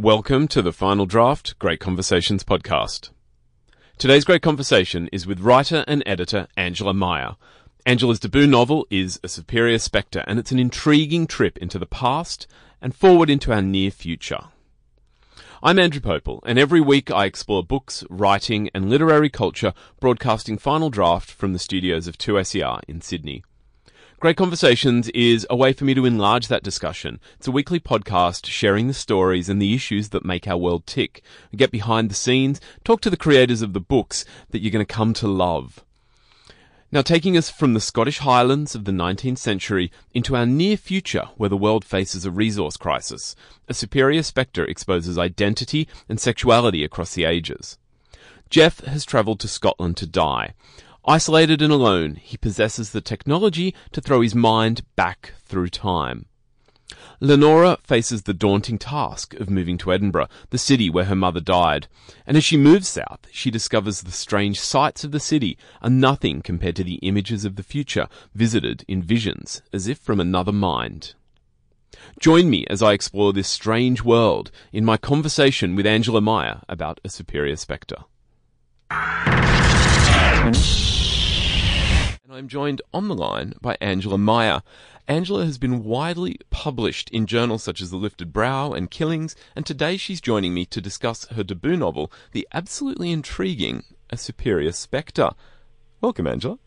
Welcome to the Final Draft Great Conversations podcast. Today's great conversation is with writer and editor Angela Meyer. Angela's debut novel is A Superior Spectre, and it's an intriguing trip into the past and forward into our near future. I'm Andrew Popel, and every week I explore books, writing, and literary culture, broadcasting Final Draft from the studios of 2SER in Sydney. Great Conversations is a way for me to enlarge that discussion. It's a weekly podcast sharing the stories and the issues that make our world tick. I get behind the scenes, talk to the creators of the books that you're going to come to love. Now, taking us from the Scottish Highlands of the 19th century into our near future where the world faces a resource crisis, a superior spectre exposes identity and sexuality across the ages. Jeff has travelled to Scotland to die. Isolated and alone, he possesses the technology to throw his mind back through time. Lenora faces the daunting task of moving to Edinburgh, the city where her mother died. And as she moves south, she discovers the strange sights of the city are nothing compared to the images of the future visited in visions as if from another mind. Join me as I explore this strange world in my conversation with Angela Meyer about a superior spectre. And I'm joined on the line by Angela Meyer. Angela has been widely published in journals such as The Lifted Brow and Killings, and today she's joining me to discuss her debut novel, the absolutely intriguing A Superior Spectre. Welcome, Angela.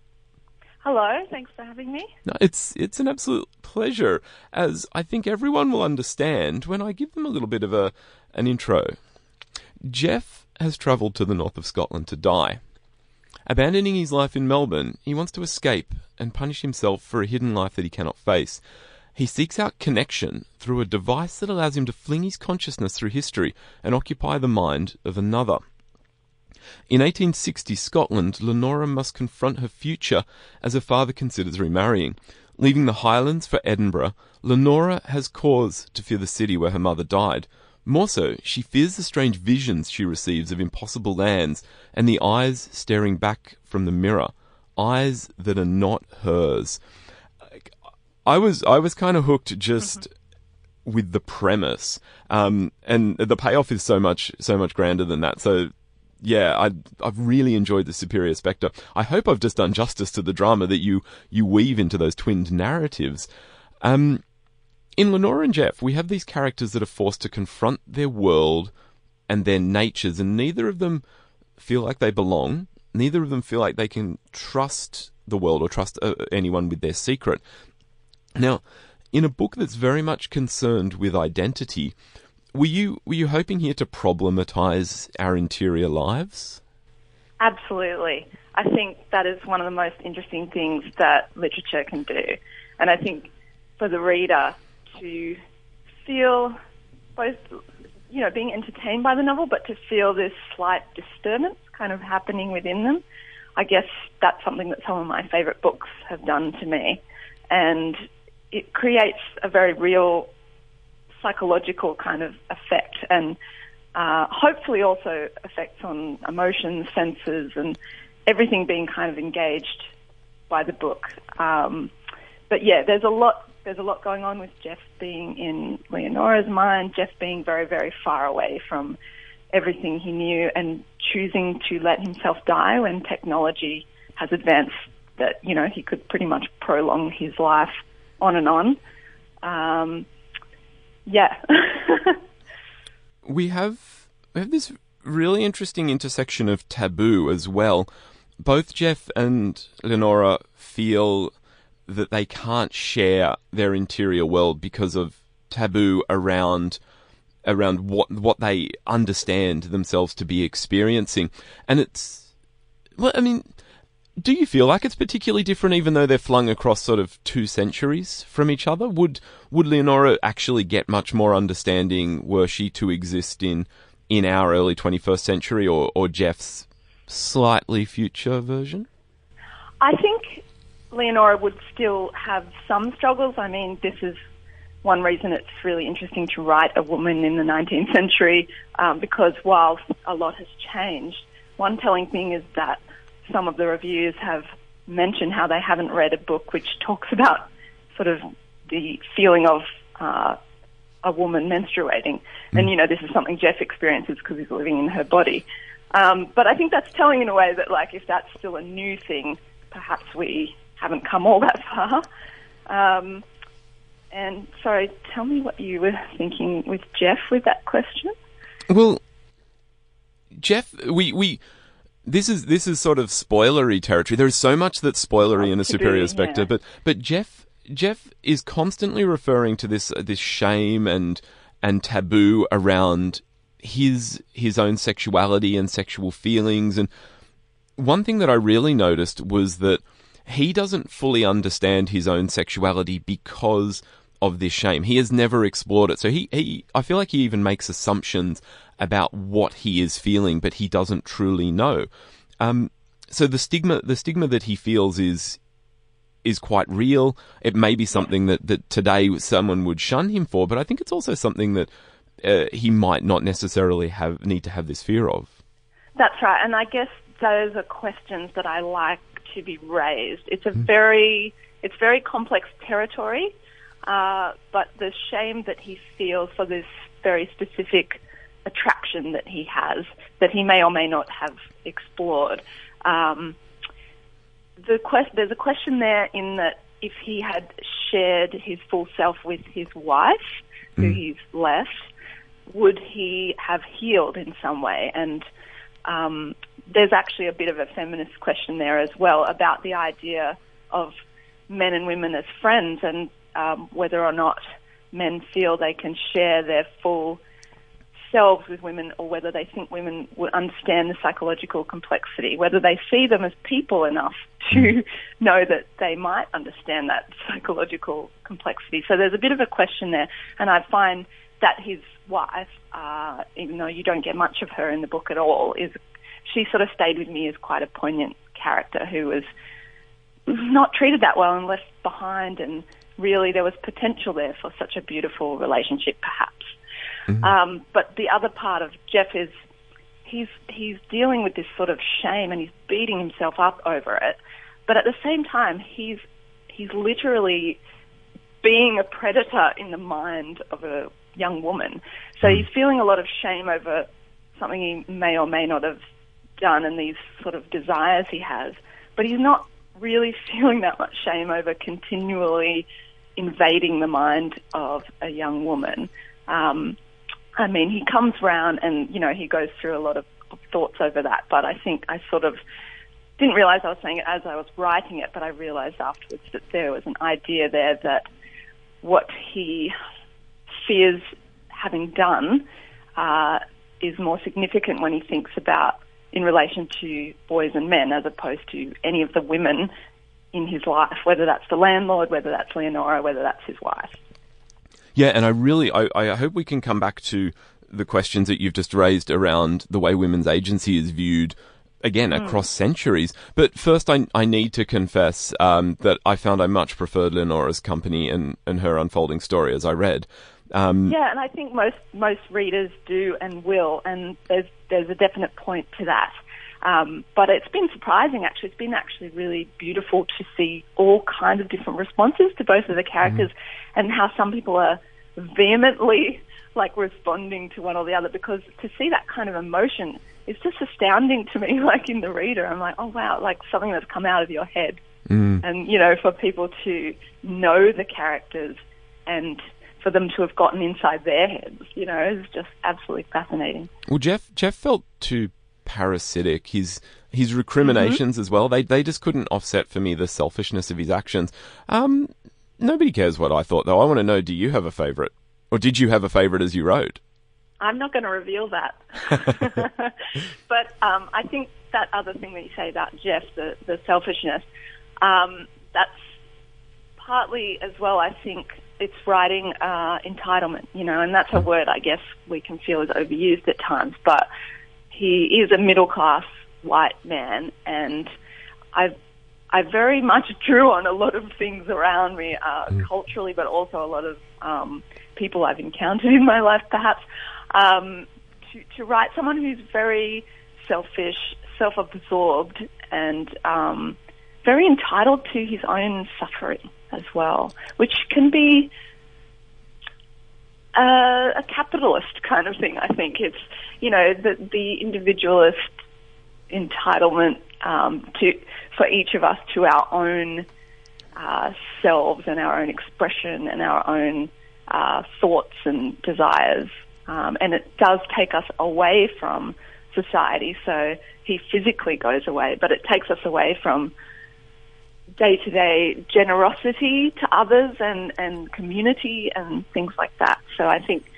Hello, thanks for having me. No, it's it's an absolute pleasure, as I think everyone will understand when I give them a little bit of a an intro. Jeff has travelled to the north of Scotland to die. Abandoning his life in Melbourne, he wants to escape and punish himself for a hidden life that he cannot face. He seeks out connection through a device that allows him to fling his consciousness through history and occupy the mind of another. In 1860 Scotland, Lenora must confront her future as her father considers remarrying. Leaving the Highlands for Edinburgh, Lenora has cause to fear the city where her mother died. More so, she fears the strange visions she receives of impossible lands and the eyes staring back from the mirror, eyes that are not hers. I was I was kind of hooked just with the premise, um, and the payoff is so much so much grander than that. So yeah, I, I've really enjoyed the Superior Spectre. I hope I've just done justice to the drama that you you weave into those twinned narratives. Um, in Lenora and Jeff, we have these characters that are forced to confront their world and their natures, and neither of them feel like they belong. Neither of them feel like they can trust the world or trust uh, anyone with their secret. Now, in a book that's very much concerned with identity, were you were you hoping here to problematize our interior lives? Absolutely. I think that is one of the most interesting things that literature can do. And I think for the reader, to feel both, you know, being entertained by the novel, but to feel this slight disturbance kind of happening within them. I guess that's something that some of my favorite books have done to me. And it creates a very real psychological kind of effect and uh, hopefully also effects on emotions, senses, and everything being kind of engaged by the book. Um, but yeah, there's a lot there's a lot going on with Jeff being in Leonora's mind, Jeff being very, very far away from everything he knew and choosing to let himself die when technology has advanced that, you know, he could pretty much prolong his life on and on. Um, yeah. we have we have this really interesting intersection of taboo as well. Both Jeff and Lenora feel that they can't share their interior world because of taboo around around what what they understand themselves to be experiencing. And it's well i mean do you feel like it's particularly different even though they're flung across sort of two centuries from each other? Would would leonora actually get much more understanding were she to exist in in our early 21st century or or jeff's slightly future version? I think Leonora would still have some struggles. I mean, this is one reason it's really interesting to write a woman in the 19th century um, because while a lot has changed, one telling thing is that some of the reviews have mentioned how they haven't read a book which talks about sort of the feeling of uh, a woman menstruating. And, you know, this is something Jeff experiences because he's living in her body. Um, but I think that's telling in a way that, like, if that's still a new thing, perhaps we haven't come all that far. Um, and sorry, tell me what you were thinking with Jeff with that question. Well, Jeff, we we this is this is sort of spoilery territory. There is so much that's spoilery in a superior spectre, yeah. but but Jeff Jeff is constantly referring to this uh, this shame and and taboo around his his own sexuality and sexual feelings and one thing that I really noticed was that he doesn't fully understand his own sexuality because of this shame. He has never explored it. So he, he I feel like he even makes assumptions about what he is feeling, but he doesn't truly know. Um, so the stigma the stigma that he feels is is quite real. It may be something that, that today someone would shun him for, but I think it's also something that uh, he might not necessarily have need to have this fear of. That's right, and I guess those are questions that I like to be raised. It's a very it's very complex territory, uh, but the shame that he feels for this very specific attraction that he has that he may or may not have explored. Um, the quest- there's a question there in that if he had shared his full self with his wife, who he's left, would he have healed in some way? And um, there's actually a bit of a feminist question there as well about the idea of men and women as friends and um, whether or not men feel they can share their full selves with women or whether they think women would understand the psychological complexity, whether they see them as people enough to know that they might understand that psychological complexity. So there's a bit of a question there, and I find that his wife, uh, even though you don't get much of her in the book at all, is she sort of stayed with me as quite a poignant character who was not treated that well and left behind, and really there was potential there for such a beautiful relationship, perhaps. Um, but the other part of Jeff is he's he's dealing with this sort of shame and he's beating himself up over it. But at the same time, he's he's literally being a predator in the mind of a young woman. So he's feeling a lot of shame over something he may or may not have done and these sort of desires he has. But he's not really feeling that much shame over continually invading the mind of a young woman. Um, I mean, he comes round and, you know, he goes through a lot of thoughts over that, but I think I sort of didn't realize I was saying it as I was writing it, but I realized afterwards that there was an idea there that what he fears having done uh, is more significant when he thinks about in relation to boys and men as opposed to any of the women in his life, whether that's the landlord, whether that's Leonora, whether that's his wife. Yeah, and I really, I, I hope we can come back to the questions that you've just raised around the way women's agency is viewed again across centuries. But first, I, I need to confess um, that I found I much preferred Leonora's company and, and her unfolding story as I read. Um, Yeah, and I think most most readers do and will, and there's there's a definite point to that. Um, but it's been surprising, actually. It's been actually really beautiful to see all kinds of different responses to both of the characters, and how some people are vehemently like responding to one or the other. Because to see that kind of emotion is just astounding to me. Like in the reader, I'm like, oh wow, like something that's come out of your head. And you know, for people to know the characters and for them to have gotten inside their heads, you know, is just absolutely fascinating. Well, Jeff Jeff felt too parasitic. His his recriminations as well. They they just couldn't offset for me the selfishness of his actions. Um, nobody cares what I thought though. I want to know: Do you have a favorite, or did you have a favorite as you wrote? I'm not going to reveal that. but um, I think that other thing that you say about Jeff, the, the selfishness, um, that's partly as well, I think it's writing uh, entitlement, you know, and that's a word I guess we can feel is overused at times, but he is a middle class white man and I I very much drew on a lot of things around me uh, culturally, but also a lot of um, people I've encountered in my life, perhaps, um, to, to write someone who's very selfish, self-absorbed, and um, very entitled to his own suffering as well, which can be a capitalist kind of thing. I think it's you know the the individualist entitlement um, to for each of us to our own uh, selves and our own expression and our own uh, thoughts and desires, um, and it does take us away from society. So he physically goes away, but it takes us away from day to day generosity to others and, and community and things like that. So I think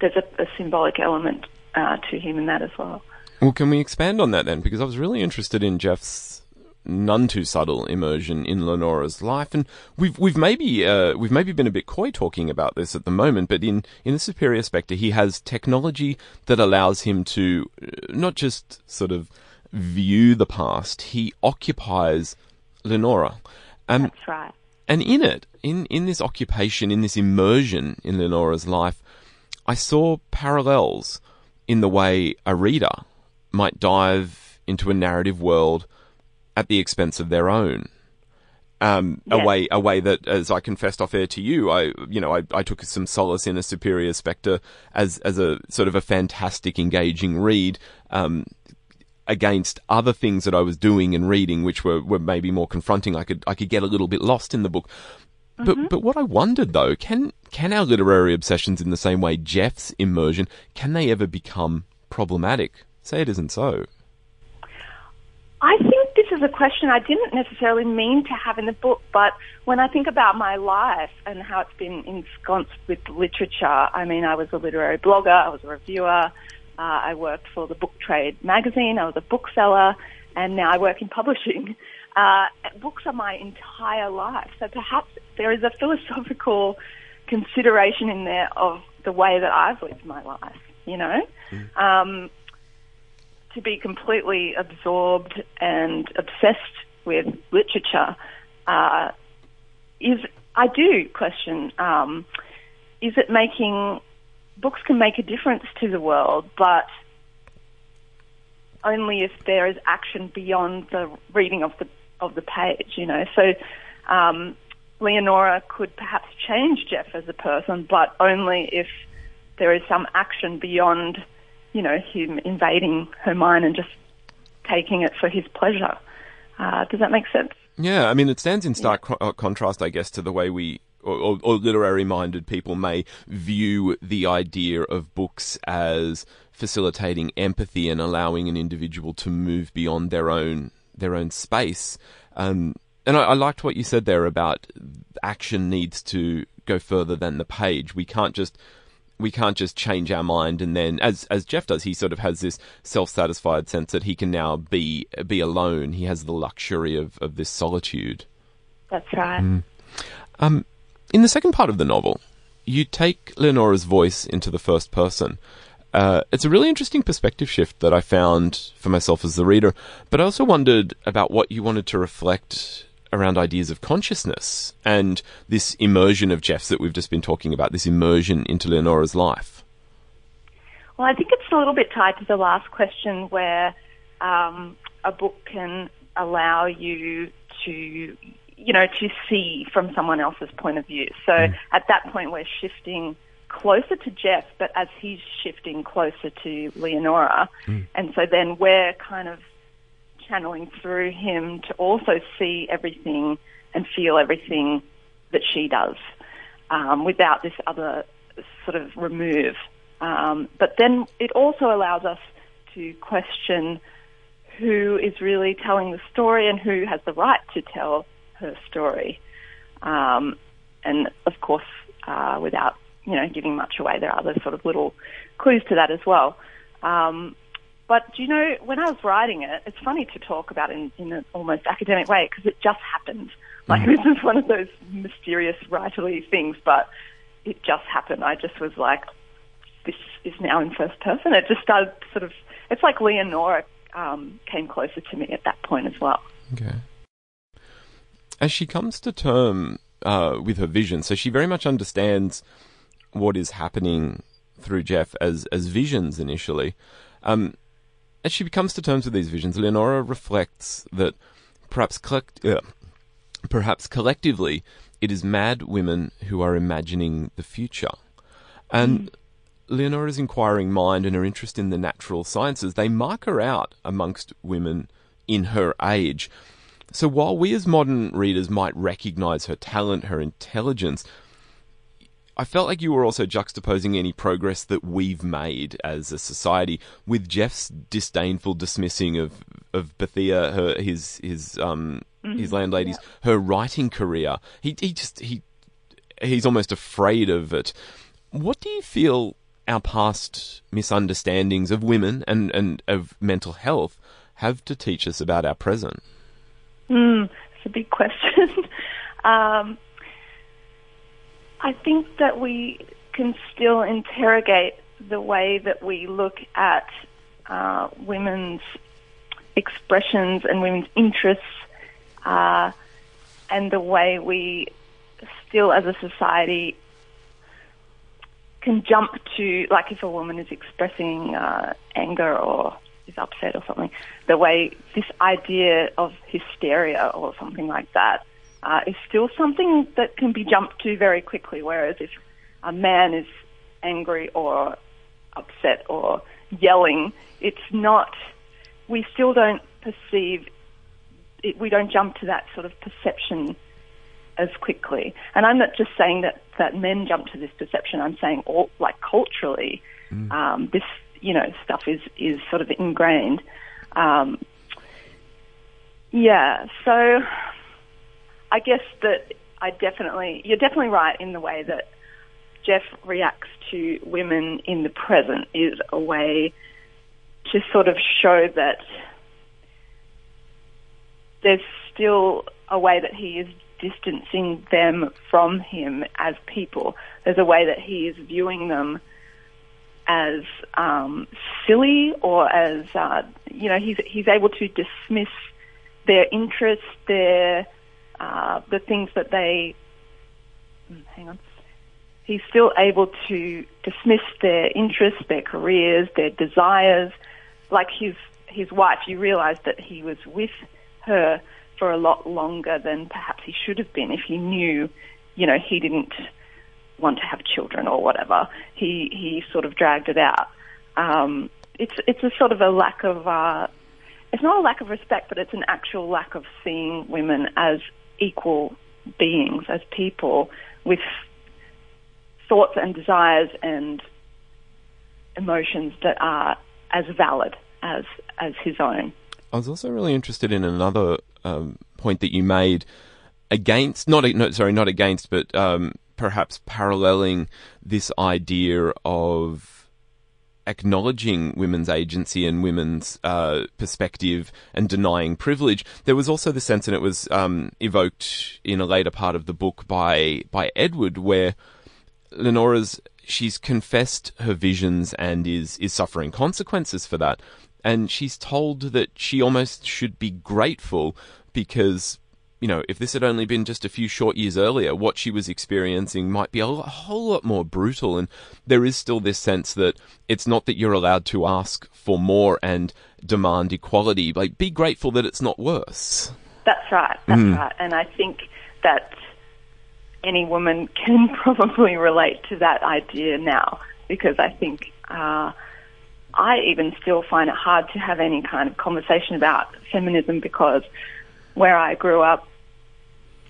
there's a, a symbolic element uh, to him in that as well. Well, can we expand on that then? Because I was really interested in Jeff's none too subtle immersion in Lenora's life, and we've we've maybe uh, we've maybe been a bit coy talking about this at the moment, but in in the Superior Spectre, he has technology that allows him to uh, not just sort of view the past; he occupies Lenora. Um, That's right. And in it, in in this occupation, in this immersion in Lenora's life, I saw parallels in the way a reader might dive into a narrative world at the expense of their own. Um, yes. a way, a way that, as I confessed off air to you, I, you know, I, I took some solace in a superior spectre as, as a sort of a fantastic, engaging read, um, against other things that I was doing and reading, which were, were maybe more confronting. I could, I could get a little bit lost in the book. Mm-hmm. But, but what I wondered though, can, can our literary obsessions in the same way Jeff's immersion, can they ever become problematic? Say it isn't so. I think this is a question I didn't necessarily mean to have in the book, but when I think about my life and how it's been ensconced with literature, I mean, I was a literary blogger, I was a reviewer, uh, I worked for the Book Trade magazine, I was a bookseller, and now I work in publishing. Uh, books are my entire life, so perhaps there is a philosophical consideration in there of the way that I've lived my life, you know? Mm. Um, to be completely absorbed and obsessed with literature uh, is, I do question, um, is it making, books can make a difference to the world, but only if there is action beyond the reading of the of the page, you know. So um, Leonora could perhaps change Jeff as a person, but only if there is some action beyond you know, him invading her mind and just taking it for his pleasure. Uh, does that make sense? Yeah, I mean, it stands in stark yeah. co- uh, contrast, I guess, to the way we or, or, literary minded people may view the idea of books as facilitating empathy and allowing an individual to move beyond their own their own space. Um, and I, I, liked what you said there about action needs to go further than the page. We can't just we can't just change our mind and then as as Jeff does he sort of has this self-satisfied sense that he can now be be alone he has the luxury of of this solitude that's right mm. um in the second part of the novel you take Leonora's voice into the first person uh, it's a really interesting perspective shift that I found for myself as the reader, but I also wondered about what you wanted to reflect around ideas of consciousness and this immersion of Jeff's that we've just been talking about, this immersion into Leonora's life? Well, I think it's a little bit tied to the last question where um, a book can allow you to, you know, to see from someone else's point of view. So mm. at that point, we're shifting closer to Jeff, but as he's shifting closer to Leonora. Mm. And so then we're kind of channeling through him to also see everything and feel everything that she does um, without this other sort of remove. Um, but then it also allows us to question who is really telling the story and who has the right to tell her story. Um, and of course, uh, without you know giving much away, there are other sort of little clues to that as well. Um, but do you know, when I was writing it, it's funny to talk about in, in an almost academic way because it just happened. Like mm. this is one of those mysterious writerly things, but it just happened. I just was like, this is now in first person. It just started sort of, it's like Leonora um, came closer to me at that point as well. Okay. As she comes to term uh, with her vision, so she very much understands what is happening through Jeff as as visions initially. Um, as she comes to terms with these visions, Leonora reflects that perhaps, collect- uh, perhaps collectively it is mad women who are imagining the future. And Leonora's inquiring mind and her interest in the natural sciences, they mark her out amongst women in her age. So while we as modern readers might recognise her talent, her intelligence, I felt like you were also juxtaposing any progress that we've made as a society with Jeff's disdainful dismissing of of Bethia, her his his um mm-hmm. his landlady's yeah. her writing career. He he just he he's almost afraid of it. What do you feel our past misunderstandings of women and, and of mental health have to teach us about our present? Mm, it's a big question. um, I think that we can still interrogate the way that we look at uh, women's expressions and women's interests, uh, and the way we still, as a society, can jump to, like if a woman is expressing uh, anger or is upset or something, the way this idea of hysteria or something like that uh, is still something that can be jumped to very quickly. Whereas if a man is angry or upset or yelling, it's not, we still don't perceive, it, we don't jump to that sort of perception as quickly. And I'm not just saying that, that men jump to this perception. I'm saying all, like culturally, mm. um, this, you know, stuff is, is sort of ingrained. Um, yeah, so I guess that I definitely, you're definitely right in the way that Jeff reacts to women in the present is a way to sort of show that there's still a way that he is distancing them from him as people. There's a way that he is viewing them as um, silly or as uh, you know he's he's able to dismiss their interests, their uh, the things that they hmm, hang on. He's still able to dismiss their interests, their careers, their desires. Like his his wife, you realise that he was with her for a lot longer than perhaps he should have been if he knew, you know, he didn't want to have children or whatever. He he sort of dragged it out. Um, it's it's a sort of a lack of uh, it's not a lack of respect, but it's an actual lack of seeing women as equal beings, as people with thoughts and desires and emotions that are as valid as as his own. I was also really interested in another um, point that you made against, not, no, sorry, not against, but um, perhaps paralleling this idea of acknowledging women's agency and women's uh, perspective and denying privilege. There was also the sense, and it was um, evoked in a later part of the book by by Edward, where Lenora's she's confessed her visions and is is suffering consequences for that and she's told that she almost should be grateful because you know, if this had only been just a few short years earlier, what she was experiencing might be a whole lot more brutal. And there is still this sense that it's not that you're allowed to ask for more and demand equality. Like, be grateful that it's not worse. That's right. That's mm. right. And I think that any woman can probably relate to that idea now because I think uh, I even still find it hard to have any kind of conversation about feminism because where I grew up,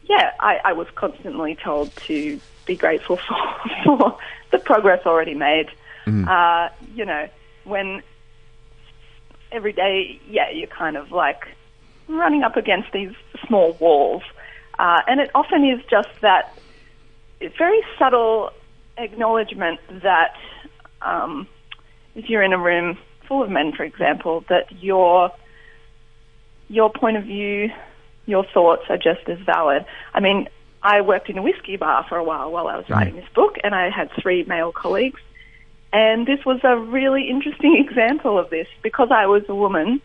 yeah, I, I was constantly told to be grateful for, for the progress already made. Mm. Uh, you know, when every day, yeah, you're kind of like running up against these small walls. Uh, and it often is just that very subtle acknowledgement that um, if you're in a room full of men, for example, that your your point of view, your thoughts are just as valid. I mean, I worked in a whiskey bar for a while while I was mm. writing this book, and I had three male colleagues. And this was a really interesting example of this because I was a woman.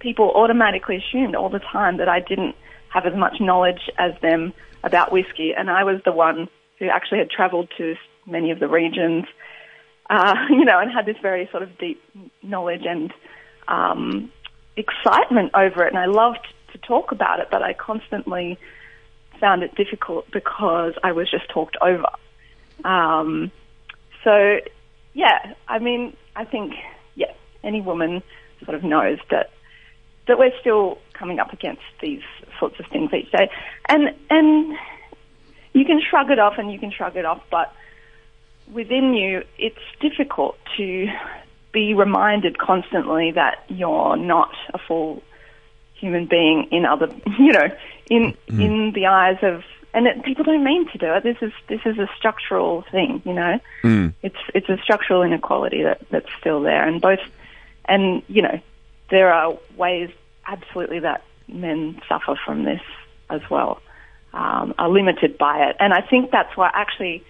People automatically assumed all the time that I didn't have as much knowledge as them about whiskey, and I was the one who actually had travelled to many of the regions uh, you know, and had this very sort of deep knowledge and um, excitement over it. And I loved to talk about it, but I constantly found it difficult because I was just talked over. Um, So, yeah, I mean, I think, yeah, any woman sort of knows that that we're still coming up against these sorts of things each day, and and you can shrug it off and you can shrug it off, but within you, it's difficult to be reminded constantly that you're not a full human being in other, you know, in mm. in the eyes of, and it, people don't mean to do it. This is this is a structural thing, you know. Mm. It's it's a structural inequality that that's still there, and both, and you know, there are ways absolutely that men suffer from this as well, um, are limited by it, and I think that's why actually,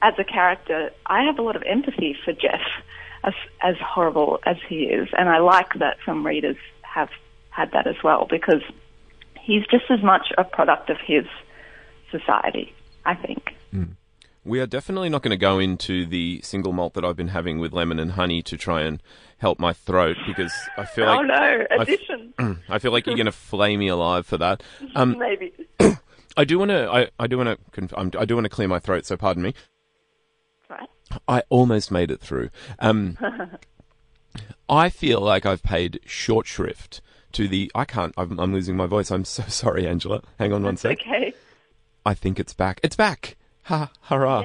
as a character, I have a lot of empathy for Jeff as as horrible as he is, and I like that some readers have had that as well because he's just as much a product of his society. I think. Mm. We are definitely not going to go into the single malt that I've been having with lemon and honey to try and help my throat because I feel oh, like oh no addition. I, f- I feel like you're going to flay me alive for that. Um, Maybe. I do want to. I, I do want to. Conf- I do want to clear my throat. So pardon me. Right. I almost made it through. Um, I feel like I've paid short shrift to the. I can't. I'm, I'm losing my voice. I'm so sorry, Angela. Hang on one sec. Okay. I think it's back. It's back. Ha hurrah.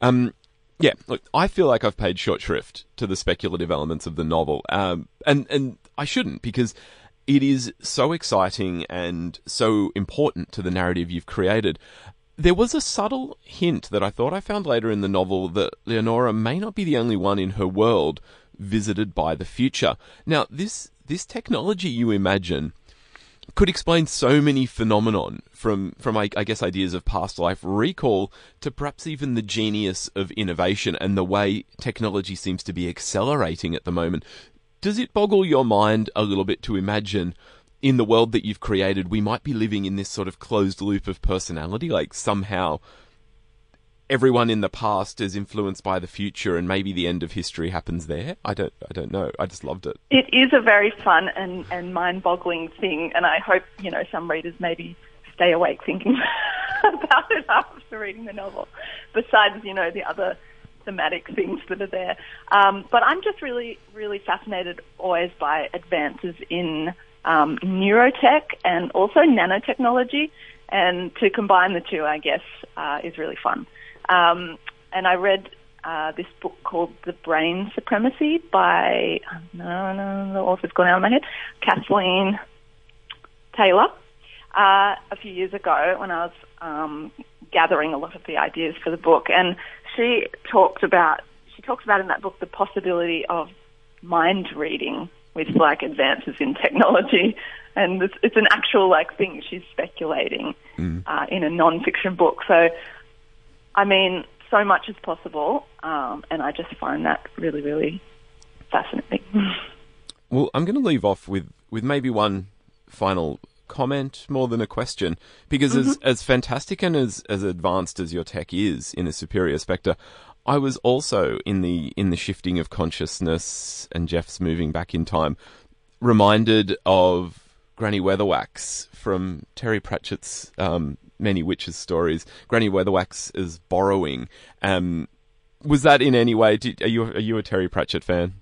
Um, yeah. Look, I feel like I've paid short shrift to the speculative elements of the novel. Um, and and I shouldn't because it is so exciting and so important to the narrative you've created. There was a subtle hint that I thought I found later in the novel that Leonora may not be the only one in her world visited by the future. Now, this this technology you imagine could explain so many phenomenon from from I, I, guess ideas of past life recall to perhaps even the genius of innovation and the way technology seems to be accelerating at the moment. Does it boggle your mind a little bit to imagine in the world that you've created, we might be living in this sort of closed loop of personality, like somehow everyone in the past is influenced by the future and maybe the end of history happens there i don't i don't know i just loved it it is a very fun and and mind-boggling thing and i hope you know some readers maybe stay awake thinking about it after reading the novel besides you know the other thematic things that are there um, but i'm just really really fascinated always by advances in um, neurotech and also nanotechnology. And to combine the two, I guess, uh, is really fun. Um, and I read uh, this book called The Brain Supremacy by, no, no, the author's gone out of my head, Kathleen Taylor, uh, a few years ago when I was um, gathering a lot of the ideas for the book. And she talked about, she talks about in that book the possibility of mind reading with like advances in technology, and it's, it's an actual like thing she's speculating mm. uh, in a non-fiction book. So, I mean, so much is possible, um, and I just find that really, really fascinating. Well, I'm going to leave off with with maybe one final comment more than a question because mm-hmm. as as fantastic and as as advanced as your tech is in a superior spectre I was also in the in the shifting of consciousness and Jeff's moving back in time, reminded of Granny Weatherwax from Terry Pratchett's um, Many Witches stories. Granny Weatherwax is borrowing. Um, was that in any way? Did, are you are you a Terry Pratchett fan?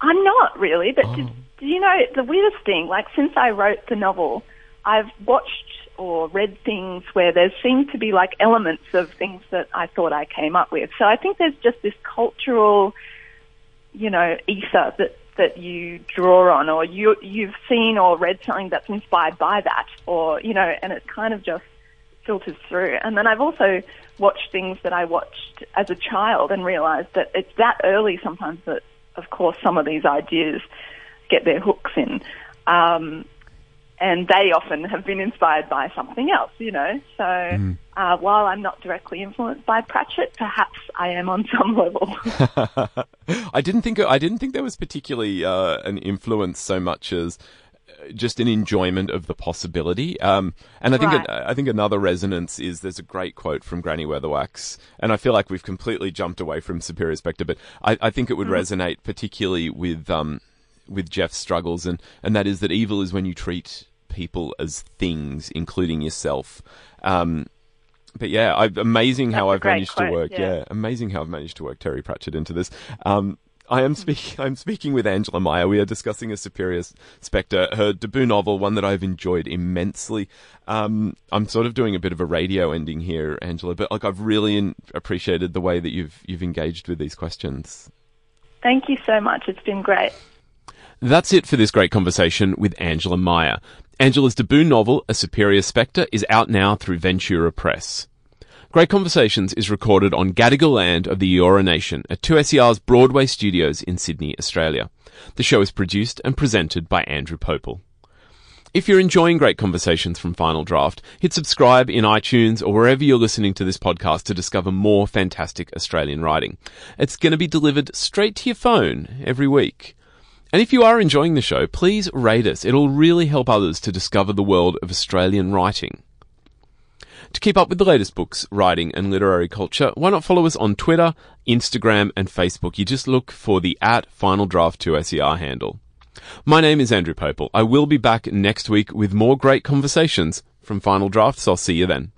I'm not really, but oh. did, did you know the weirdest thing? Like since I wrote the novel, I've watched or read things where there seem to be like elements of things that I thought I came up with. So I think there's just this cultural, you know, ether that that you draw on, or you you've seen or read something that's inspired by that, or you know, and it kind of just filters through. And then I've also watched things that I watched as a child and realized that it's that early sometimes that, of course, some of these ideas get their hooks in. Um, and they often have been inspired by something else, you know. So mm. uh, while I'm not directly influenced by Pratchett, perhaps I am on some level. I didn't think I didn't think there was particularly uh, an influence so much as just an enjoyment of the possibility. Um, and I think right. I think another resonance is there's a great quote from Granny Weatherwax, and I feel like we've completely jumped away from Superior Spectre, but I, I think it would mm. resonate particularly with. Um, with Jeff's struggles, and, and that is that evil is when you treat people as things, including yourself. Um, but yeah, I, amazing how That's a I've managed to quote, work. yeah. amazing how I've managed to work Terry Pratchett into this. Um, I am speaking. I'm speaking with Angela Meyer. We are discussing a Superior Spectre, her debut novel, one that I've enjoyed immensely. Um, I'm sort of doing a bit of a radio ending here, Angela, but like I've really in- appreciated the way that you've you've engaged with these questions. Thank you so much. It's been great. That's it for this great conversation with Angela Meyer. Angela's debut novel, A Superior Spectre, is out now through Ventura Press. Great Conversations is recorded on Gadigal land of the Eora Nation at 2SER's Broadway studios in Sydney, Australia. The show is produced and presented by Andrew Popel. If you're enjoying Great Conversations from Final Draft, hit subscribe in iTunes or wherever you're listening to this podcast to discover more fantastic Australian writing. It's going to be delivered straight to your phone every week. And if you are enjoying the show, please rate us. It'll really help others to discover the world of Australian writing. To keep up with the latest books, writing, and literary culture, why not follow us on Twitter, Instagram, and Facebook? You just look for the at Final Draft 2 SER handle. My name is Andrew Popel. I will be back next week with more great conversations from Final Drafts. I'll see you then.